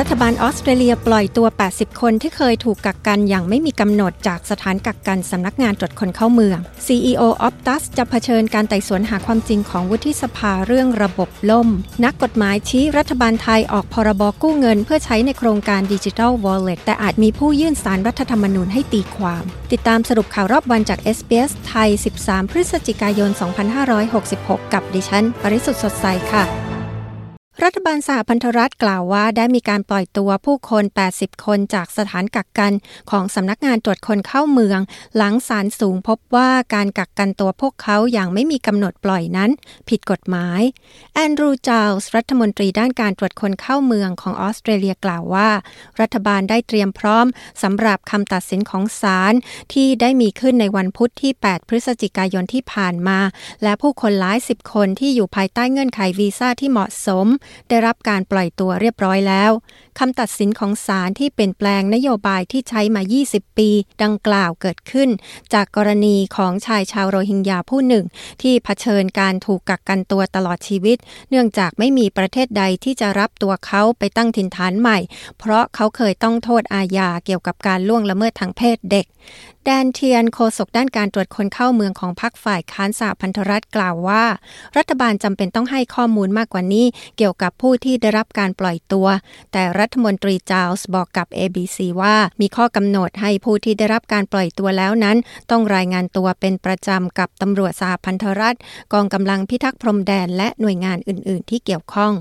รัฐบาลออสเตรเลียปล่อยตัว 80 คนที่เคยถูกกักกันอย่างไม่มีกำหนดจากสถานกักกันสำนักงานตรวจคนเข้าเมือง CEO Optus จะเผชิญการไต่สวนหาความจริงของวุฒิสภาเรื่องระบบล่ม นักกฎหมายชี้รัฐบาลไทยออกพรบกู้เงิน เพื่อใช้ในโครงการดิจิทัล Wallet แต่อาจมีผู้ยื่นสารรัฐธรรมนูญให้ตีความ ติดตามสรุปข่าวรอบวันจาก SBS ไทย 13 พฤศจิกายน 2566 กับดิฉัน ปริสุทธ์สดใสค่ะ รัฐบาลสหพันธรัฐกล่าวว่าได้มีการปล่อยตัวผู้คน 80 คนจากสถานกักกันของสำนักงานตรวจคนเข้าเมือง หลังศาลสูงพบว่าการกักกันตัวพวกเขาอย่างไม่มีกำหนดปล่อยนั้น ผิดกฎหมาย แอนดรูจาลส์รัฐมนตรีด้านการตรวจคนเข้าเมืองของออสเตรเลียกล่าวว่า รัฐบาลได้เตรียมพร้อมสำหรับคำตัดสินของศาลที่ได้มีขึ้นในวันพุธที่ 8 พฤศจิกายนที่ผ่านมา และผู้คนหลายสิบคนที่อยู่ภายใต้เงื่อนไขวีซ่าที่เหมาะสมได้รับการปล่อยตัวเรียบร้อยแล้วคำตัดสินของศาลที่เปลี่ยนแปลงนโยบายที่ใช้มา 20 ปี ดังกล่าวเกิดขึ้น จากกรณีของชายชาวโรฮิงญาผู้หนึ่ง ที่เผชิญการถูกกักกันตัวตลอดชีวิต เนื่องจากไม่มีประเทศใดที่จะรับตัวเขาไปตั้งถิ่นฐานใหม่ เพราะเขาเคยต้องโทษอาญาเกี่ยวกับการล่วงละเมิดทางเพศเด็ก แดนเทียนโฆษกด้านการตรวจคนเข้าเมืองของพรรคฝ่ายค้านสหพันธรัฐกล่าวว่า รัฐบาลจำเป็นต้องให้ข้อมูลมากกว่านี้ เกี่ยวกับผู้ที่ได้รับการปล่อยตัว แต่รัฐมนตรีจาลส์บอกกับ ABC ว่า มีข้อกำหนดให้ผู้ที่ได้รับการปล่อยตัวแล้วนั้น ต้องรายงานตัวเป็นประจำกับตำรวจสหพันธรัฐ กองกำลังพิทักษ์พรมแดนและหน่วยงานอื่น ๆ ที่เกี่ยวข้อง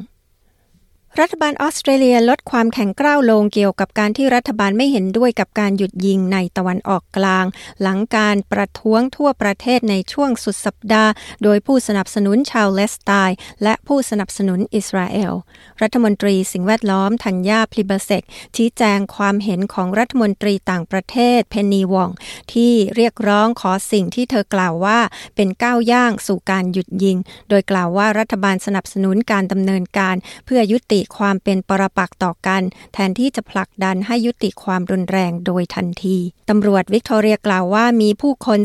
รัฐบาลออสเตรเลียลดความแข็งกร้าวลงเกี่ยวกับการที่รัฐบาลไม่เห็นด้วยกับการหยุดยิงในตะวันออกกลาง หลังการประท้วงทั่วประเทศในช่วงสุดสัปดาห์ โดยผู้สนับสนุนชาวเลสไตน์และผู้สนับสนุนอิสราเอล รัฐมนตรีสิ่งแวดล้อมธัญญาพลิเบเซกชี้แจงความเห็นของรัฐมนตรีต่างประเทศเพนนีวอง ที่เรียกร้องขอสิ่งที่เธอกล่าวว่าเป็นก้าวย่างสู่การหยุดยิง โดยกล่าวว่ารัฐบาลสนับสนุนการดำเนินการเพื่อยุติความเป็นปรปักษ์ต่อกัน แทนที่จะผลักดันให้ยุติความรุนแรงโดยทันที ตำรวจวิกตอเรียล่าวว่ามีผู้คน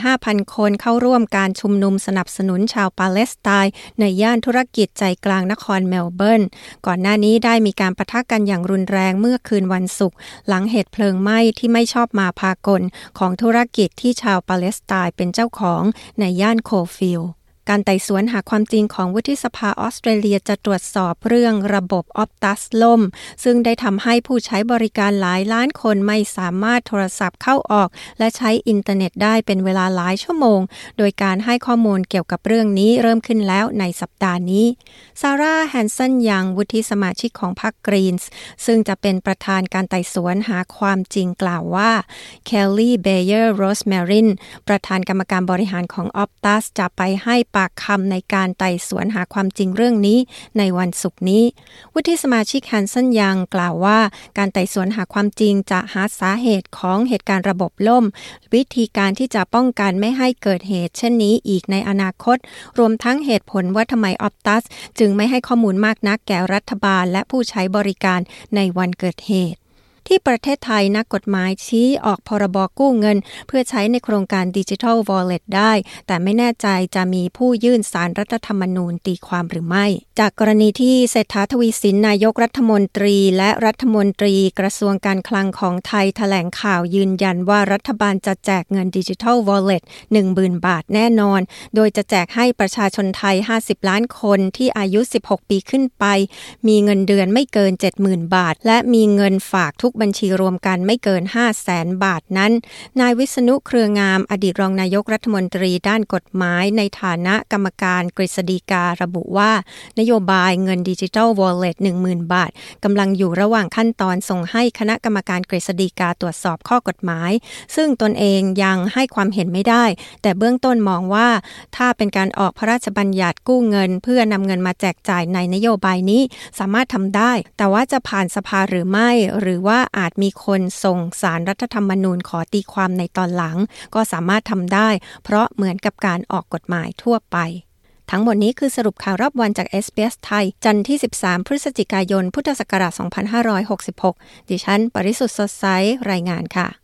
45,000 คนเข้าร่วมการชุมนุมสนับสนุนชาวปาเลสไตน์ในย่านธุรกิจใจกลางนครเมลเบิร์น ก่อนหน้านี้ได้มีการปะทะกันอย่างรุนแรงเมื่อคืนวันศุกร์หลังเหตุเพลิงไหม้ที่ไม่ชอบมาพากลของธุรกิจที่ชาวปาเลสไตน์เป็นเจ้าของในย่านคอลฟีลด์ การไต่สวนหาความจริงของวุฒิสภาออสเตรเลียจะตรวจสอบเรื่องระบบ Optus ล่ม ซึ่งได้ทำให้ผู้ใช้บริการหลายล้านคนไม่สามารถโทรศัพท์เข้าออก และใช้อินเทอร์เน็ตได้เป็นเวลาหลายชั่วโมง โดยการให้ข้อมูลเกี่ยวกับเรื่องนี้เริ่มขึ้นแล้วในสัปดาห์นี้ ซาร่าแฮนสันยังวุฒิสมาชิกของพรรคกรีนส์ซึ่งจะเป็นประธานการไต่สวนหาความจริงกล่าวว่าเคลลี่เบเยอร์โรสแมรินประธานกรรมการบริหารของ Optus จะไปให้ปากคำในการไต่สวนหาความจริงเรื่องนี้ในวันศุกร์นี้ วุฒิสมาชิกแฮนสันยังกล่าวว่า การไต่สวนหาความจริงจะหาสาเหตุของเหตุการณ์ระบบล่ม วิธีการที่จะป้องกันไม่ให้เกิดเหตุ เช่นนี้อีกในอนาคต รวมทั้งเหตุผลว่าทำไม Optus จึงไม่ให้ข้อมูลมากนักแก่รัฐบาลและผู้ใช้บริการในวันเกิดเหตุ ที่ประเทศไทยนักกฎหมายชี้ออกพรบกู้เงิน เพื่อใช้ในโครงการดิจิทัลวอลเล็ตได้ แต่ไม่แน่ใจจะมีผู้ยื่นสารรัฐธรรมนูญตีความหรือไม่ จากกรณีที่เศรษฐาทวีสินนายกรัฐมนตรี และรัฐมนตรีกระทรวงการคลังของไทยถแถลงข่าวยืนยันว่ารัฐบาลจะแจกเงินดิจิทัลวอลเล็ต1 0,000 บาทแน่นอน โดยจะแจกให้ประชาชนไทย 50 ล้านคนที่อายุ 16 ปีขึ้นไป มีเงินเดือนไม่เกิน 70,000 บาท และมีเงินฝากทุกบัญชีรวมกันไม่เกิน 5 0 0แสนบาทนั้น นายวิษณุเครืองามอดีตรองนายกรัฐมนตรีด้านกฎหมายในฐานะกรรมการกฤษฎีการะบุว่า นโยบายเงินดิจิทัลวอลเล็ต10,000 บาทกำลังอยู่ระหว่างขั้นตอนส่งให้คณะกรรมการกฤษฎีกาตรวจสอบข้อกฎหมาย ซึ่งตนเองยังให้ความเห็นไม่ได้ แต่เบื้องต้นมองว่า ถ้าเป็นการออกพระราชบัญญัติกู้เงิน เพื่อนำเงินมาแจกจ่ายในนโยบายนี้สามารถทำได้ แต่ว่าจะผ่านสภาหรือไม่ หรือว่าอาจมีคนส่งสารรัฐธรรมนูญขอตีความในตอนหลัง ก็สามารถทำได้ เพราะเหมือนกับการออกกฎหมายทั่วไป ทั้งหมดนี้คือสรุปข่าวรอบวันจาก s อ s ไทย จันทร์ที่ 13 พฤศจิกายน พุทธศักราช 2566 ดิฉัน ปริสุทธ์สดใสรายงานค่ะ